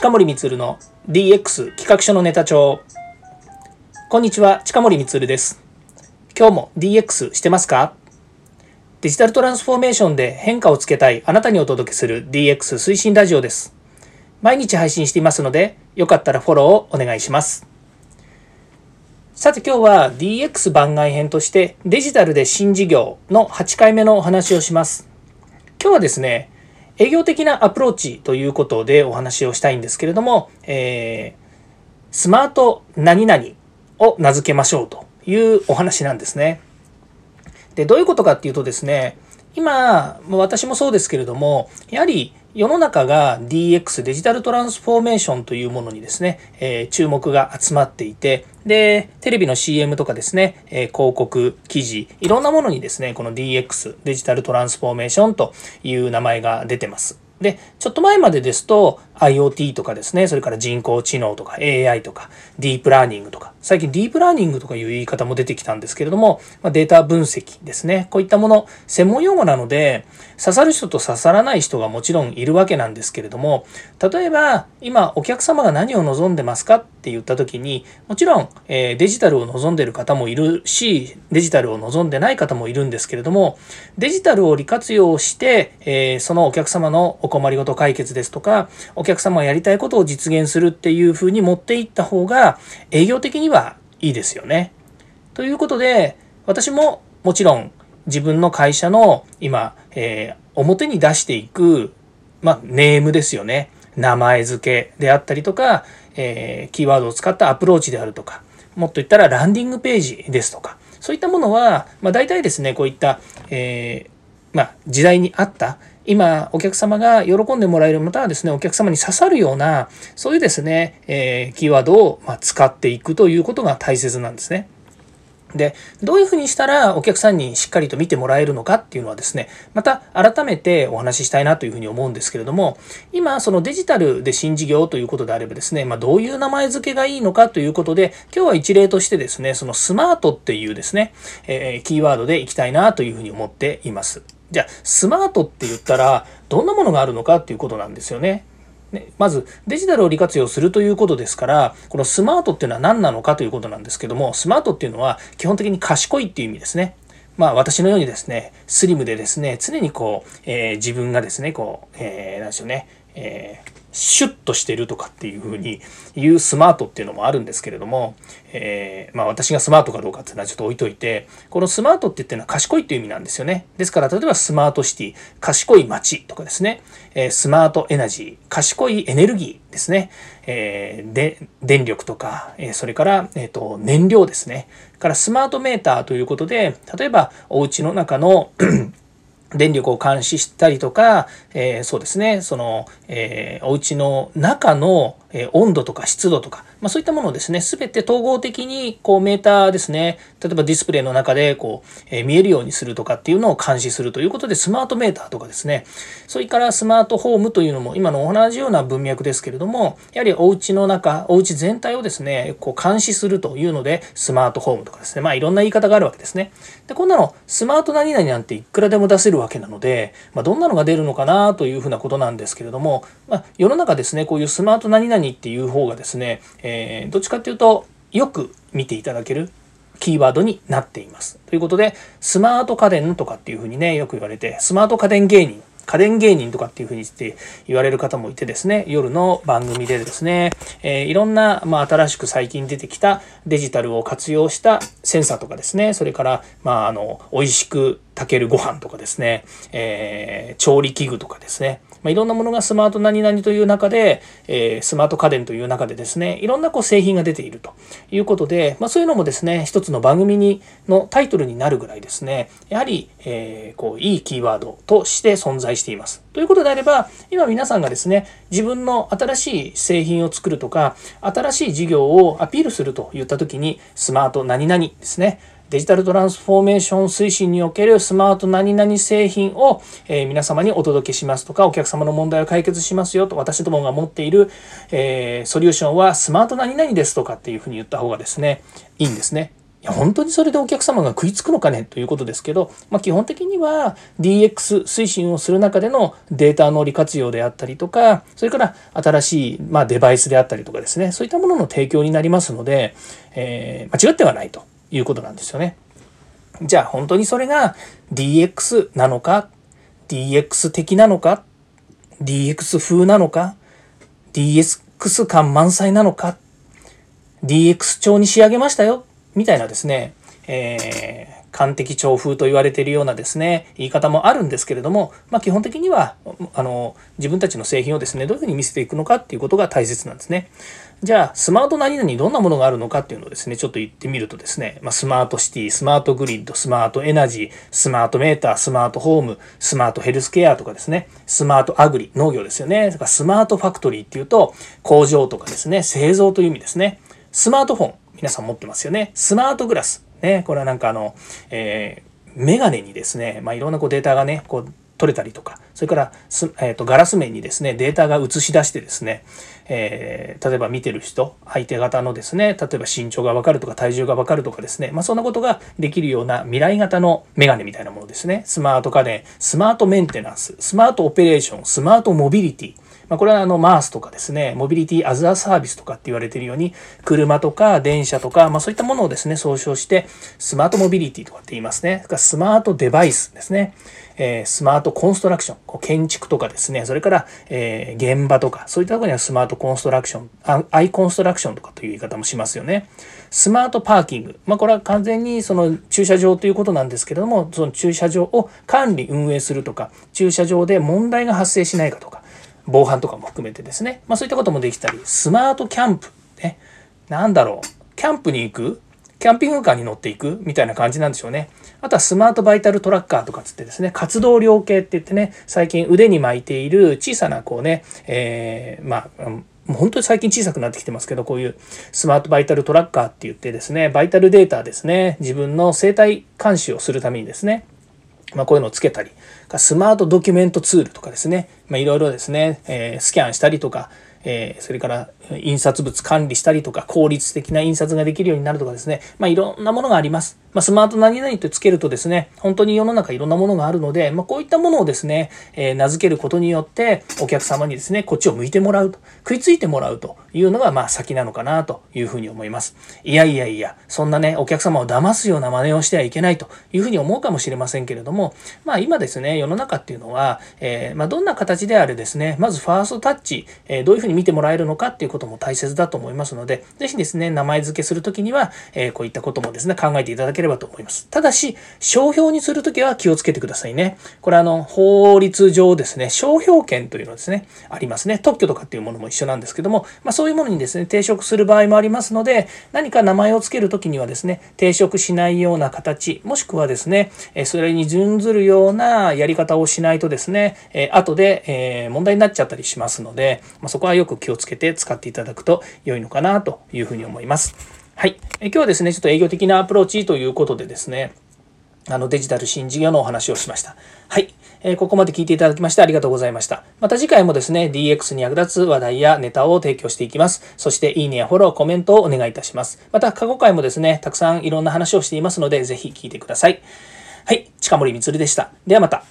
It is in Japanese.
近森光の DX 企画書のネタ帳。こんにちは近森光です。今日も DX してますか？デジタルトランスフォーメーションで変化をつけたいあなたにお届けする DX 推進ラジオです。毎日配信していますのでよかったらフォローをお願いします。さて今日は DX 番外編としてデジタルで新事業の8回目のお話をします。今日はですね営業的なアプローチということでお話をしたいんですけれども、えー、スマート何々を名付けましょうというお話なんですね。で、どういうことかっていうとですね、今、私もそうですけれども、やはり世の中が DX デジタルトランスフォーメーションというものにですね、えー、注目が集まっていてでテレビの CM とかですね、えー、広告記事いろんなものにですねこの DX デジタルトランスフォーメーションという名前が出てます。で、ちょっと前までですと IoT とかですね、それから人工知能とか AI とかディープラーニングとか、最近ディープラーニングとかいう言い方も出てきたんですけれども、まデータ分析ですね。こういったもの、専門用語なので、刺さる人と刺さらない人がもちろんいるわけなんですけれども、例えば今お客様が何を望んでますかって言った時に、もちろん、えデジタルを望んでる方もいるし、デジタルを望んでない方もいるんですけれども、デジタルを利活用して、えそのお客様のお困りごと解決ですとか、お客様がやりたいことを実現するっていうふうに持っていった方が、営業的にはいいですよね。ということで、私ももちろん自分の会社の今、えー、表に出していく、まあ、ネームですよね。名前付けであったりとか、えー、キーワードを使ったアプローチであるとか、もっと言ったらランディングページですとか、そういったものは、まあ、大体ですね、こういった、え、まあ、時代に合った今お客様が喜んでもらえるまたはですねお客様に刺さるようなそういうですね、えー、キーワードを、ま使っていくということが大切なんですね。で、どういうふうにしたらお客さんにしっかりと見てもらえるのかっていうのはですね、また改めてお話ししたいなというふうに思うんですけれども、今、そのデジタルで新事業ということであればですね、まあ、どういう名前付けがいいのかということで、今日は一例としてですね、そのスマートっていうですね、えー、キーワードでいきたいなというふうに思っています。じゃあ、スマートって言ったら、どんなものがあるのかっていうことなんですよね。ね、まずデジタルを利活用するということですからこのスマートっていうのは何なのかということなんですけどもスマートっていうのは基本的に賢いっていう意味ですね。まあ私のようにですねスリムでですね常にこう、えー、自分がですねこう、えー、なんでしょうね、えーシュッとしてるとかっていうふうに言うスマートっていうのもあるんですけれども、えー、まあ私がスマートかどうかっていうのはちょっと置いといて、このスマートって言ってるのは賢いっていう意味なんですよね。ですから例えばスマートシティ、賢い街とかですね、えー、スマートエナジー、賢いエネルギーですね、えー、で電力とか、えそれから、えーと、燃料ですね。からスマートメーターということで、例えばお家の中の電力を監視したりとか、えー、そうですね、その、えー、お家の中の、え、温度とか湿度とか、まあ、そういったものをですね、すべて統合的にこうメーターですね、例えばディスプレイの中でこう、え、見えるようにするとかっていうのを監視するということで、スマートメーターとかですね、それからスマートホームというのも今の同じような文脈ですけれども、やはりお家の中、お家全体をですね、こう監視するというので、スマートホームとかですね、まあいろんな言い方があるわけですね。で、こんなのスマート何々なんていくらでも出せるわけなので、まあ、どんなのが出るのかなというふうなことなんですけれども、まあ、世の中ですね、こういうスマート何々にっていう方がですね、えー、どっちかっていうと、よく見ていただけるキーワードになっています。ということで、スマート家電とかっていうふうにね、よく言われて、スマート家電芸人家電芸人とかっていうふうにして言われる方もいてですね、夜の番組でですね、えー、いろんな、まあ、新しく最近出てきたデジタルを活用したセンサーとかですね、それから、まあ、あの、美味しく炊けるご飯とかですね、えー、調理器具とかですね、まあ、いろんなものがスマート何々という中で、え、スマート家電という中でですね、いろんなこう製品が出ているということで、まあ、そういうのもですね、一つの番組にのタイトルになるぐらいですね、やはり、え、こういいキーワードとして存在しています。ということであれば、今皆さんがですね、自分の新しい製品を作るとか、新しい事業をアピールするといった時に、スマート何々ですね、デジタルトランスフォーメーション推進におけるスマート何々製品を、え、皆様にお届けしますとか、お客様の問題を解決しますよと、私どもが持っている、えー、ソリューションはスマート何々ですとかっていうふうに言った方がですね、いいんですね。いや本当にそれでお客様が食いつくのかねということですけど、まあ、基本的には DX 推進をする中でのデータの利活用であったりとかそれから新しいまあデバイスであったりとかですねそういったものの提供になりますので、えー、間違ってはないということなんですよね。じゃあ本当にそれが DX なのか DX 的なのか DX 風なのか DX 感満載なのか DX 調に仕上げましたよみたいなですね、えー、完璧調風と言われているようなですね、言い方もあるんですけれども、まあ、基本的には、あの、自分たちの製品をですね、どういうふうに見せていくのかっていうことが大切なんですね。じゃあ、スマート何々にどんなものがあるのかっていうのをですね、ちょっと言ってみるとですね、まあ、スマートシティ、スマートグリッド、スマートエナジー、スマートメーター、スマートホーム、スマートヘルスケアとかですね、スマートアグリ、農業ですよね。だかスマートファクトリーっていうと、工場とかですね、製造という意味ですね。スマートフォン、皆さん持ってますよね。スマートグラス。ね、これはなんかあの、えー、メガネにですね、まあ、いろんなこうデータがね、こう取れたりとか、それからす、えーと、ガラス面にですね、データが映し出してですね、えー、例えば見てる人、相手方のですね、例えば身長がわかるとか体重がわかるとかですね、まあ、そんなことができるような未来型のメガネみたいなものですね。スマート家電、スマートメンテナンス、スマートオペレーション、スマートモビリティ、まあ、これはあの MARS とかですね、モビリティアズアサービスとかって言われているように、車とか電車とか、まあ、そういったものをですね、総称して、スマートモビリティとかって言いますね。スマートデバイスですね。え、スマートコンストラクション、建築とかですね、それから、えー、現場とか、そういったところにはスマートコンストラクション、アイコンストラクションとかという言い方もしますよね。スマートパーキング。まあ、これは完全にその駐車場ということなんですけれども、その駐車場を管理運営するとか、駐車場で問題が発生しないかとか、防犯とかも含めてですね、まあ、そういったこともできたり、スマートキャンプ、ね、なんだろう、キャンプに行く？キャンピングカーに乗っていく？みたいな感じなんでしょうね。あとはスマートバイタルトラッカーとかつってですね、活動量計って言ってね、最近腕に巻いている小さなこうね、えー、まあ、もう本当に最近小さくなってきてますけど、こういうスマートバイタルトラッカーって言ってですね、バイタルデータですね、自分の生体監視をするためにですね、まあ、こういうのをつけたり、スマートドキュメントツールとかですね、まあ、いろいろですね、えー、スキャンしたりとか、えー、それから印刷物管理したりとか、効率的な印刷ができるようになるとかですね、まあ、いろんなものがあります。まあ、スマート何々とつけるとですね、本当に世の中いろんなものがあるので、まあ、こういったものをですね、えー、名付けることによって、お客様にですね、こっちを向いてもらうと、食いついてもらうというのが、まあ、先なのかなというふうに思います。いやいやいや、そんなね、お客様を騙すような真似をしてはいけないというふうに思うかもしれませんけれども、まあ、今ですね、世の中っていうのは、えー、まあ、どんな形であれですね、まずファーストタッチ、えー、どういうふうに見てもらえるのかっていうことも大切だと思いますので、ぜひですね、名前付けするときには、え、こういったこともですね、考えていただけければと思います。ただし、商標にするときは気をつけてくださいね。これあの、法律上ですね、商標権というのですね、ありますね。特許とかっていうものも一緒なんですけども、まあ、そういうものにですね、抵触する場合もありますので、何か名前を付けるときにはですね、抵触しないような形、もしくはですね、それに準ずるようなやり方をしないとですね、後で問題になっちゃったりしますので、まあ、そこはよく気をつけて使っていただくと良いのかなというふうに思います。はい。え今日はですね、ちょっと営業的なアプローチということでですね、あのデジタル新事業のお話をしました。はい。え、ここまで聞いていただきましてありがとうございました。また次回もですね、DX に役立つ話題やネタを提供していきます。そして、いいねやフォロー、コメントをお願いいたします。また、過去回もですね、たくさんいろんな話をしていますので、ぜひ聞いてください。はい。近森光でした。ではまた。